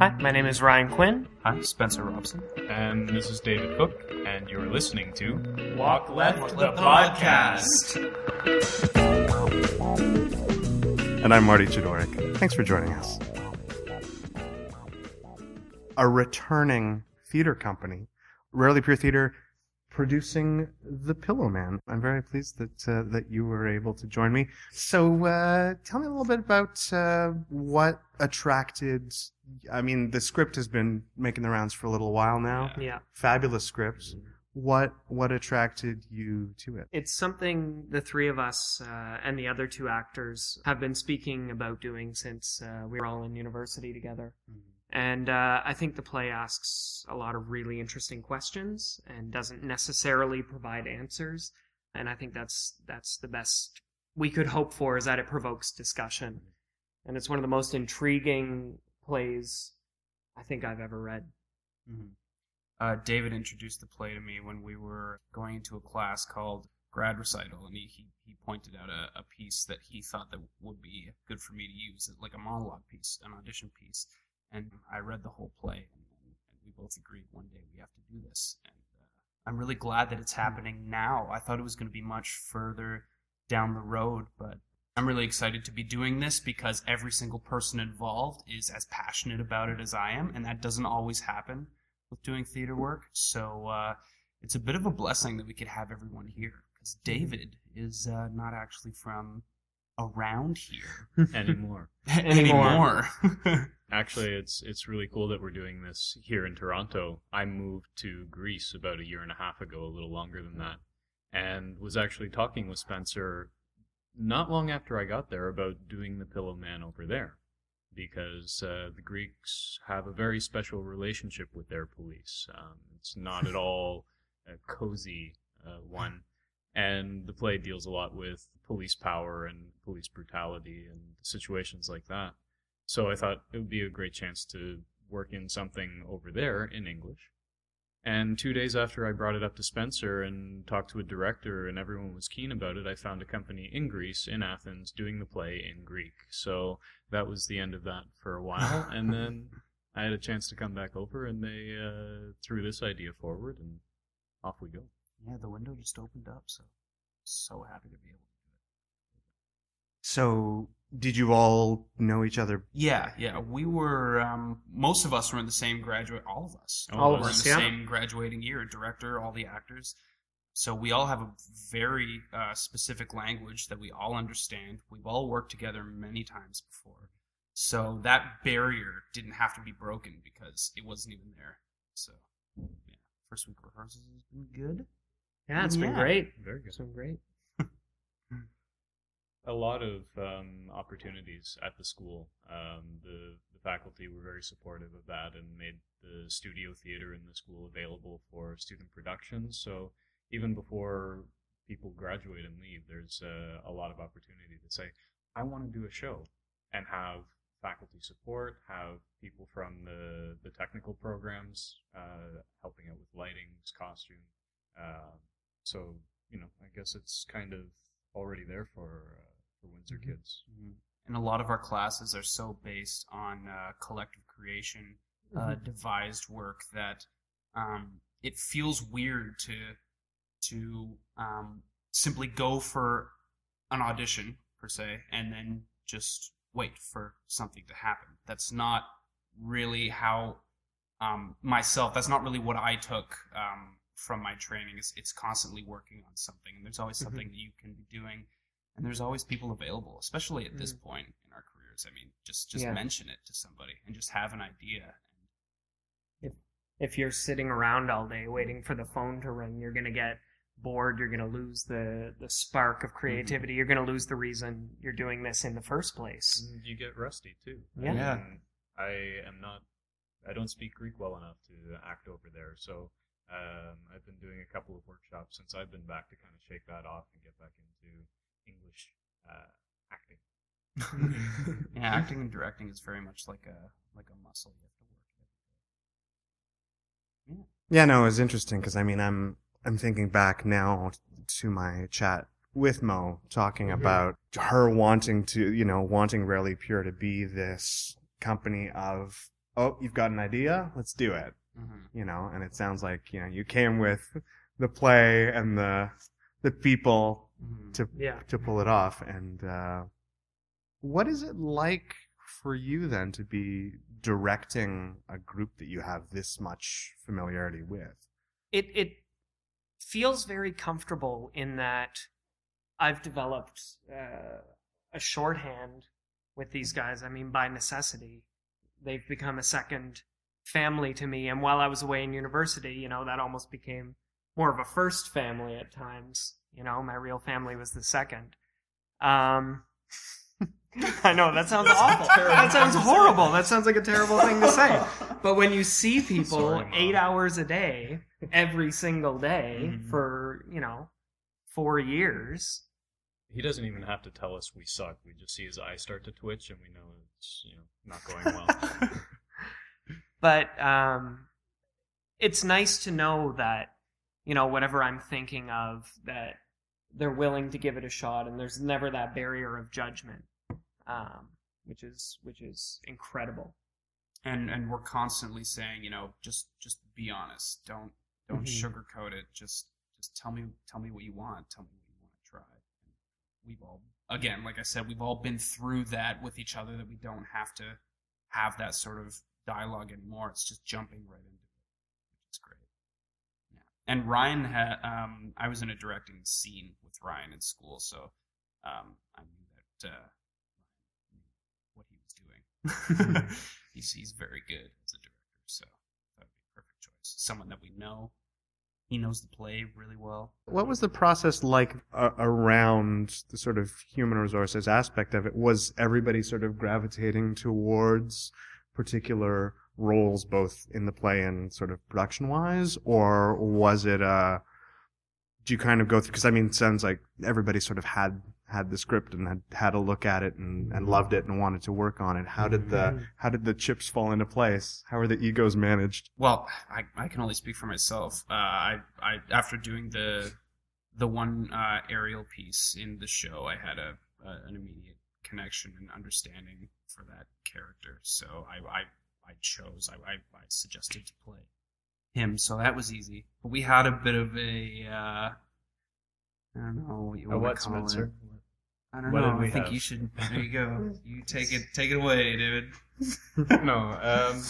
Hi, my name is Ryan Quinn. Hi, Spencer Robson. And this is David Cook, and you're listening to Walk Left, the podcast. And I'm Marty Chidoric. Thanks for joining us. A returning theater company, Rarely Pure Theater, producing The Pillow Man. I'm very pleased that uh, that you were able to join me. So, uh, tell me a little bit about uh, what attracted. I mean, the script has been making the rounds for a little while now. Yeah. Fabulous scripts. What what attracted you to it? It's something the three of us uh, and the other two actors have been speaking about doing since uh, we were all in university together. And uh, I think the play asks a lot of really interesting questions and doesn't necessarily provide answers. And I think that's that's the best we could hope for is that it provokes discussion. And it's one of the most intriguing plays I think I've ever read. Mhm. Uh, David introduced the play to me when we were going into a class called Grad Recital, and he, he, he pointed out a, a piece that he thought that would be good for me to use, like a monologue piece, an audition piece. And I read the whole play, and, and we both agreed one day we have to do this. And uh, I'm really glad that it's happening now. I thought it was going to be much further down the road, but I'm really excited to be doing this because every single person involved is as passionate about it as I am, and that doesn't always happen with doing theater work. So uh, it's a bit of a blessing that we could have everyone here because David is uh, not actually from around here anymore. anymore. Actually, it's it's really cool that we're doing this here in Toronto. I moved to Greece about a year and a half ago, a little longer than that, and was actually talking with Spencer not long after I got there about doing the Pillowman over there, because uh, the Greeks have a very special relationship with their police. Um, it's not at all a cozy uh, one, and the play deals a lot with police power and police brutality and situations like that. So I thought it would be a great chance to work in something over there in English. And two days after I brought it up to Spencer and talked to a director and everyone was keen about it, I found a company in Greece, in Athens, doing the play in Greek. So that was the end of that for a while. and then I had a chance to come back over and they uh, threw this idea forward and off we go. Yeah, the window just opened up, so so happy to be able to do it. So, did you all know each other? Yeah, yeah. We were um, most of us were in the same graduate. All of us. All of were us, in the yeah. same graduating year. Director, all the actors. So we all have a very uh, specific language that we all understand. We've all worked together many times before. So that barrier didn't have to be broken because it wasn't even there. So yeah, first week rehearsals has been good. Yeah, it's been Yeah. great. Very good. It's been great. a lot of um, opportunities at the school. Um, the, the faculty were very supportive of that and made the studio theater in the school available for student productions. So even before people graduate and leave, there's uh, a lot of opportunity to say, I want to do a show and have faculty support, have people from the, the technical programs uh, helping out with lighting, costume. Uh, so, you know, I guess it's kind of already there for uh, for Windsor kids. Mhm. And a lot of our classes are so based on uh, collective creation, uh, devised work that um, it feels weird to to um, simply go for an audition per se and then just wait for something to happen. That's not really how um, myself. That's not really what I took um, from my training. It's, it's constantly working on something, and there's always mm-hmm. something that you can be doing and there's always people available, especially at this mm. point in our careers. I mean, just just Yeah. mention it to somebody and just have an idea. if if you're sitting around all day waiting for the phone to ring, you're going to get bored. You're going to lose the, the spark of mm-hmm. creativity. You're going to lose the reason you're doing this in the first place. And you get rusty too. Yeah. Yeah. I am not. I don't speak Greek well enough to act over there, so um, I've been doing a couple of workshops since I've been back to kind of shake that off and get back into English uh, acting. Yeah, acting and directing is very much like a like a muscle you have to work. Yeah, no, it was interesting because I mean, I'm I'm thinking back now to my chat with Mo, talking about her wanting to, you know, wanting Rarely Pure to be this company of oh, you've got an idea, let's do it. Mm-hmm. You know, and it sounds like you know you came with the play and the the people Mm-hmm. to Yeah. to pull it off. And uh, what is it like for you then to be directing a group that you have this much familiarity with? it it feels very comfortable in that I've developed uh, a shorthand with these guys. I mean, by necessity, they've become a second family to me. And while I was away in university, you know, that almost became more of a first family at times. You know, my real family was the second. Um, I know that sounds awful. That sounds horrible. That sounds like a terrible thing to say. But when you see people Sorry, eight hours a day, every single day Mhm. for, you know, four years, He doesn't even have to tell us we suck. We just see his eyes start to twitch, and we know it's you know not going well. but um, it's nice to know that you know whatever I'm thinking of that they're willing to give it a shot, and there's never that barrier of judgment, um, which is which is incredible. and and we're constantly saying, you know, just just be honest. Don't don't Mhm. sugarcoat it. Just just tell me tell me what you want. Tell me what you want to try. And we've all again, like I said, we've all been through that with each other that we don't have to have that sort of dialogue anymore. It's just jumping right into it, which is great. Yeah. And Ryan had um I was in a directing scene with Ryan in school, so um I knew that uh knew what he was doing. he's he's very good as a director, so that would be a perfect choice. Someone that we know. He knows the play really well. What was the process like uh, around the sort of human resources aspect of it? Was everybody sort of gravitating towards particular roles, both in the play and sort of production wise, or was it uh do you kind of go through? Because I mean, it sounds like everybody sort of had had the script and had had a look at it and, and loved it and wanted to work on it. How did the how did the chips fall into place? How are the egos managed? Well, I, I can only speak for myself. Uh, I I after doing the the one uh, Ariel piece in the show, I had a, a an immediate connection and understanding for that character. So I I, I chose I, I I suggested to play him, so that was easy. But we had a bit of a uh, I don't know what you want to call Spencer? it. I don't What know. I think have? you should. There you go. You take it. Take it away, David. no, um,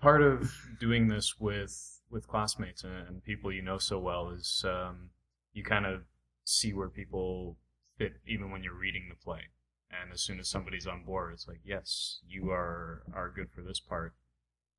part of doing this with with classmates and, and people you know so well is um, you kind of see where people fit even when you're reading the play. And as soon as somebody's on board, it's like, yes, you are are good for this part.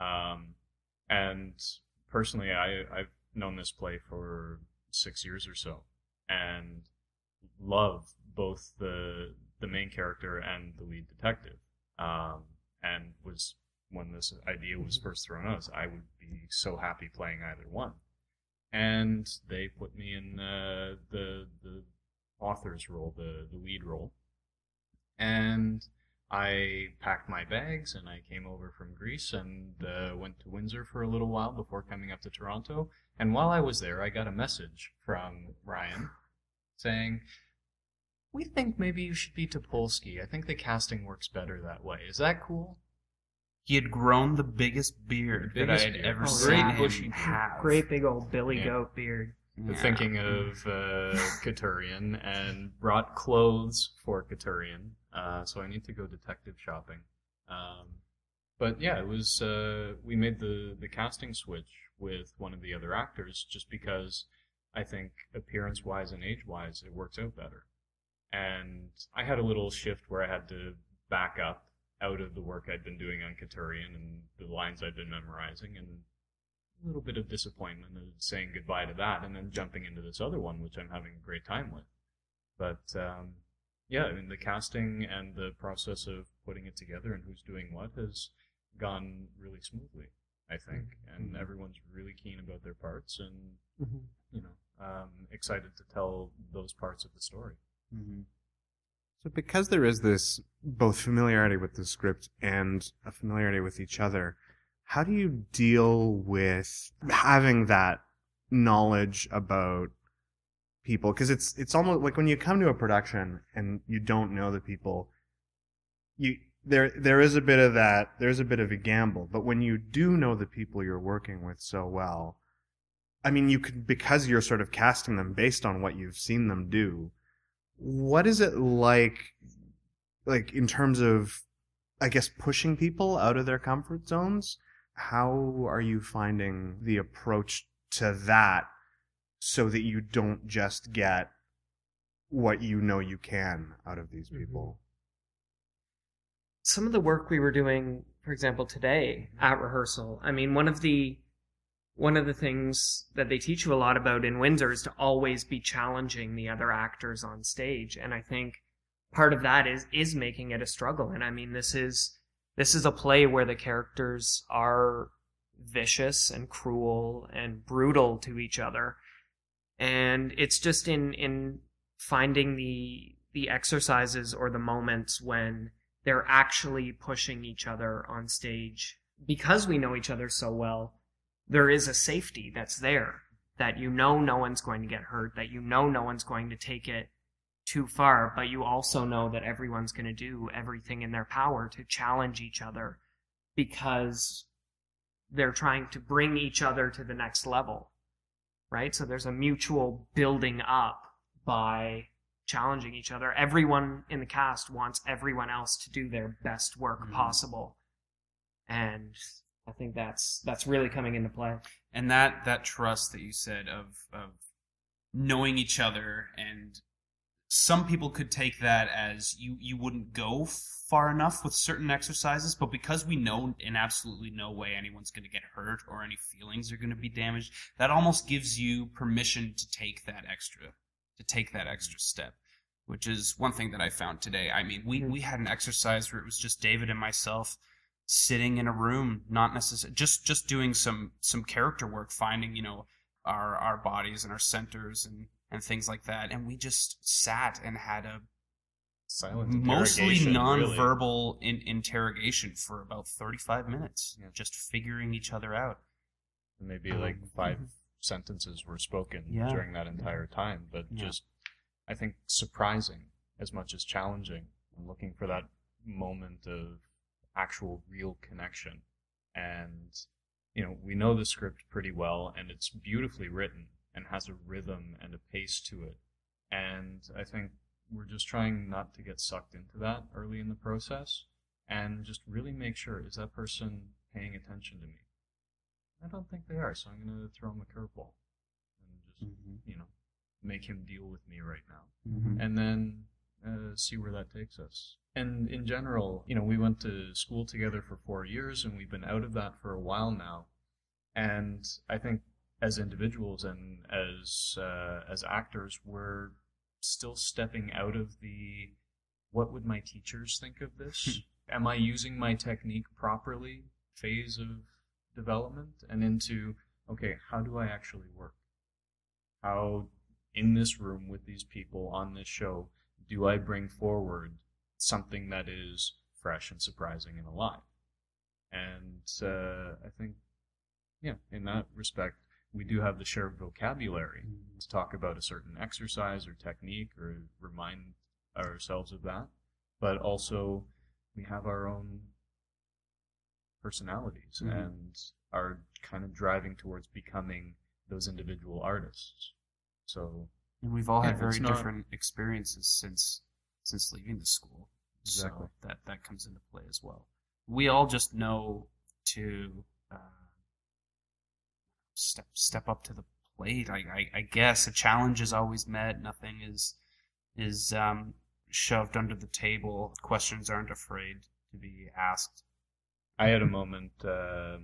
Um, and personally, I I've known this play for six years or so, and love both the the main character and the lead detective. Um, and was when this idea was first thrown out, I would be so happy playing either one. And they put me in uh, the the author's role, the the lead role, and I packed my bags and I came over from Greece and uh, went to Windsor for a little while before coming up to Toronto. And while I was there, I got a message from Ryan saying, "We think maybe you should be Tupolski. I think the casting works better that way. Is that cool?" He had grown the biggest beard The that I had beard. ever Oh, seen yeah. him bushy beard. have. Great big old Billy Yeah. Goat beard. Yeah. thinking of uh, Katurian and brought clothes for Katurian. Uh, so I need to go detective shopping. Um, but yeah, it was. Uh, we made the the casting switch with one of the other actors just because I think appearance wise and age wise it works out better. And I had a little shift where I had to back up out of the work I'd been doing on Katurian and the lines I'd been memorizing and a little bit of disappointment of saying goodbye to that and then jumping into this other one, which I'm having a great time with. But um, yeah, I mean, the casting and the process of putting it together and who's doing what has gone really smoothly, I think. And everyone's really keen about their parts and, you know, um, excited to tell those parts of the story. Mhm. So because there is this both familiarity with the script and a familiarity with each other, how do you deal with having that knowledge about people? Because it's it's almost like when you come to a production and you don't know the people, you there there is a bit of that. There's a bit of a gamble, but when you do know the people you're working with so well, I mean, you could because you're sort of casting them based on what you've seen them do. What is it like, like in terms of, I guess, pushing people out of their comfort zones? How are you finding the approach to that, so that you don't just get what you know you can out of these mm-hmm. people? some of the work we were doing, for example, today mm-hmm. at rehearsal. I mean, one of the one of the things that they teach you a lot about in Windsor is to always be challenging the other actors on stage, and I think part of that is is making it a struggle. And I mean, this is this is a play where the characters are vicious and cruel and brutal to each other, and it's just in in finding the the exercises or the moments when they're actually pushing each other on stage. Because we know each other so well there is a safety that's there that you know no one's going to get hurt that you know no one's going to take it too far but you also know that everyone's going to do everything in their power to challenge each other because they're trying to bring each other to the next level right so there's a mutual building up by challenging each other. Everyone in the cast wants everyone else to do their best work Mhm. possible. And I think that's that's really coming into play. and that that trust that you said of of knowing each other and some people could take that as you you wouldn't go far enough with certain exercises but because we know in absolutely no way anyone's going to get hurt or any feelings are going to be damaged that almost gives you permission to take that extra to take that extra step which is one thing that i found today i mean we Mhm. we had an exercise where it was just david and myself sitting in a room not necessarily just just doing some some character work finding you know our our bodies and our centers and and things like that and we just sat and had a Silent mostly interrogation, really. non-verbal in, interrogation for about 35 minutes Yeah. just figuring each other out Maybe like Um, 5 sentences were spoken Yeah. during that entire time, but Yeah. just I think surprising as much as challenging. I'm looking for that moment of actual real connection. And you know, we know the script pretty well and it's beautifully written and has a rhythm and a pace to it. And I think we're just trying not to get sucked into that early in the process and just really make sure is that person paying attention to me? I don't think they are, so I'm going to throw him a curveball and just, you know, make him deal with me right now. And then uh, see where that takes us. And in general, you know, we went to school together for four years and we've been out of that for a while now. And I think as individuals and as uh, as actors, we're still stepping out of the what would my teachers think of this? Am I using my technique properly? Phase of development and into okay, how do I actually work? How in this room with these people on this show do I bring forward something that is fresh and surprising and alive? And uh, I think, yeah, in that respect, we do have the shared vocabulary to talk about a certain exercise or technique or remind ourselves of that. But also, we have our own personalities Mhm. and are kind of driving towards becoming those individual artists. So, and we've all had very not- different experiences since since leaving the school Exactly. so that that comes into play as well we all just know to uh, step step up to the plate. I, I i guess a challenge is always met. Nothing is is um shoved under the table. Questions aren't afraid to be asked. I had a moment uh,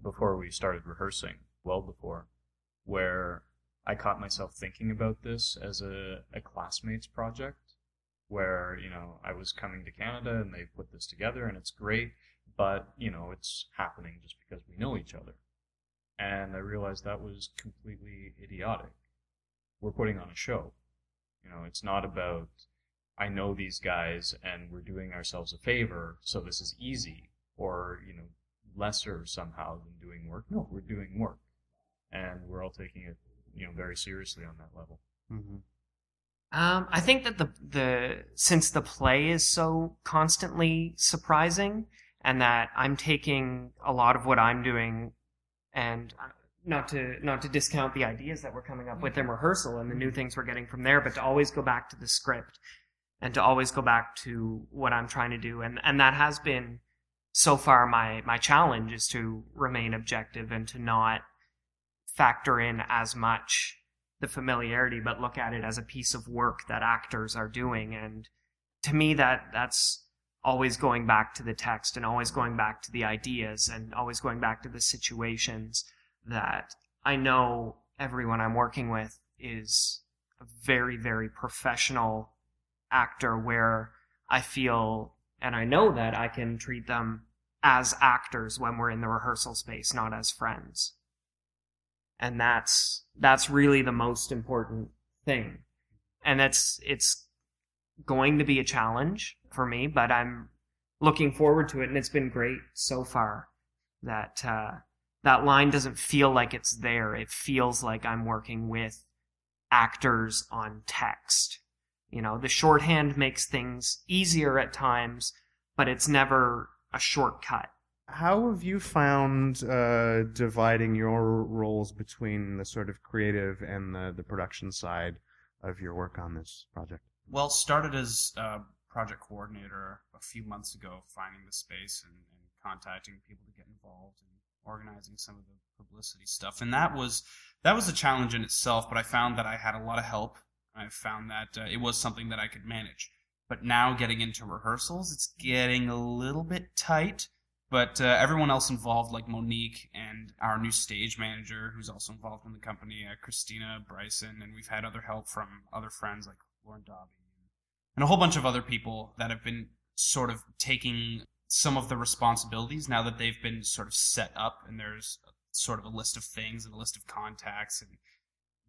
before we started rehearsing, well before, where I caught myself thinking about this as a, a classmates project, where you know I was coming to Canada and they put this together and it's great, but you know it's happening just because we know each other, and I realized that was completely idiotic. We're putting on a show, you know. It's not about I know these guys and we're doing ourselves a favor, so this is easy or you know lesser somehow than doing work. No, we're doing work, and we're all taking it you know very seriously on that level. Um, I think that the the since the play is so constantly surprising, and that I'm taking a lot of what I'm doing, and uh, not to not to discount the ideas that we're coming up with in rehearsal and the new things we're getting from there, but to always go back to the script and to always go back to what I'm trying to do, and and that has been so far my my challenge is to remain objective and to not factor in as much the familiarity, but look at it as a piece of work that actors are doing. And to me, that that's always going back to the text and always going back to the ideas and always going back to the situations that I know everyone I'm working with is a very, very professional actor where I feel and I know that I can treat them as actors when we're in the rehearsal space, not as friends. And that's that's really the most important thing. And that's it's going to be a challenge for me, but I'm looking forward to it and it's been great so far that uh, that line doesn't feel like it's there. It feels like I'm working with actors on text. You know, the shorthand makes things easier at times, but it's never a shortcut. How have you found uh, dividing your roles between the sort of creative and the, the production side of your work on this project? Well, started as a project coordinator a few months ago, finding the space and, and contacting people to get involved and organizing some of the publicity stuff. And that was that was a challenge in itself, but I found that I had a lot of help. I found that uh, it was something that I could manage. But now getting into rehearsals, it's getting a little bit tight. But uh, everyone else involved, like Monique and our new stage manager, who's also involved in the company, uh, Christina Bryson, and we've had other help from other friends like Lauren Dobby and a whole bunch of other people that have been sort of taking some of the responsibilities now that they've been sort of set up and there's sort of a list of things and a list of contacts and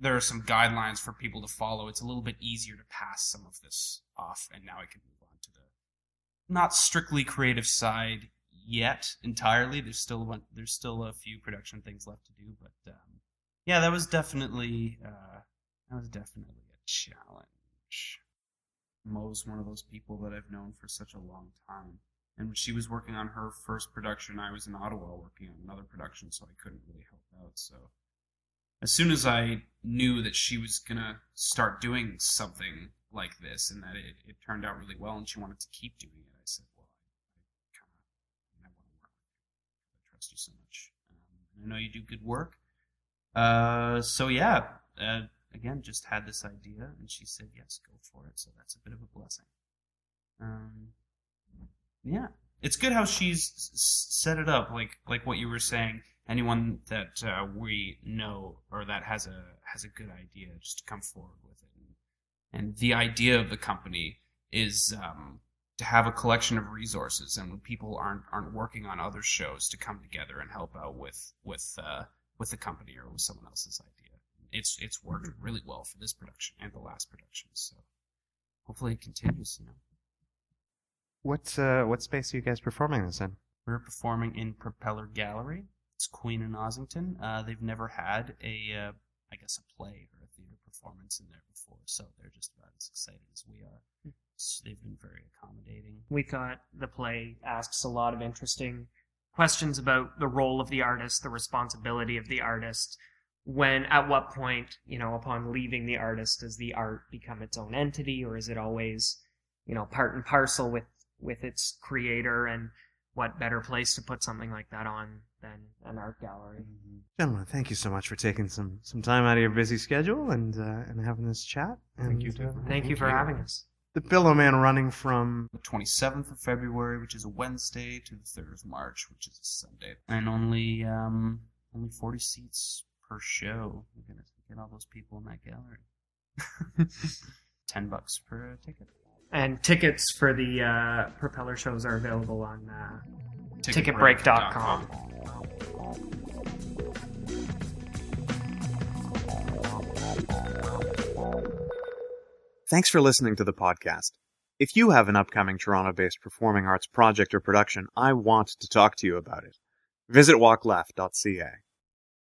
there are some guidelines for people to follow. It's a little bit easier to pass some of this off, and now I can move on to the not strictly creative side yet entirely. There's still one, there's still a few production things left to do, but um, yeah, that was definitely uh, that was definitely a challenge. Mo's one of those people that I've known for such a long time. And when she was working on her first production, I was in Ottawa working on another production, so I couldn't really help out. So as soon as I knew that she was gonna start doing something like this and that it, it turned out really well and she wanted to keep doing it, I said, well, I, kind of I want to work with you. I trust you so much. Um, I know you do good work. Uh, so yeah, uh, again, just had this idea and she said, yes, go for it. So that's a bit of a blessing. Um, yeah, it's good how she's set it up, like like what you were saying anyone that uh, we know or that has a has a good idea just to come forward with it and, the idea of the company is um, to have a collection of resources and when people aren't aren't working on other shows to come together and help out with with uh, with the company or with someone else's idea it's it's worked really well for this production and the last production so hopefully it continues you know what uh, what space are you guys performing this in we're performing in propeller gallery it's Queen and Ossington. Uh, they've never had a, uh, I guess, a play or a theater performance in there before, so they're just about as excited as we are. So they've been very accommodating. We thought the play asks a lot of interesting questions about the role of the artist, the responsibility of the artist. When, at what point, you know, upon leaving the artist, does the art become its own entity, or is it always, you know, part and parcel with with its creator? And what better place to put something like that on than an art gallery. Mm-hmm. Gentlemen, thank you so much for taking some, some time out of your busy schedule and uh, and having this chat. And, thank you. Uh, thank, you for having us. The Pillowman running from the 27th of February, which is a Wednesday, to the 3rd of March, which is a Sunday, and only um only 40 seats per show. We're gonna get all those people in that gallery. Ten bucks per ticket. And tickets for the uh, propeller shows are available on uh, ticketbreak.com. Thanks for listening to the podcast. If you have an upcoming Toronto based performing arts project or production, I want to talk to you about it. Visit walkleft.ca.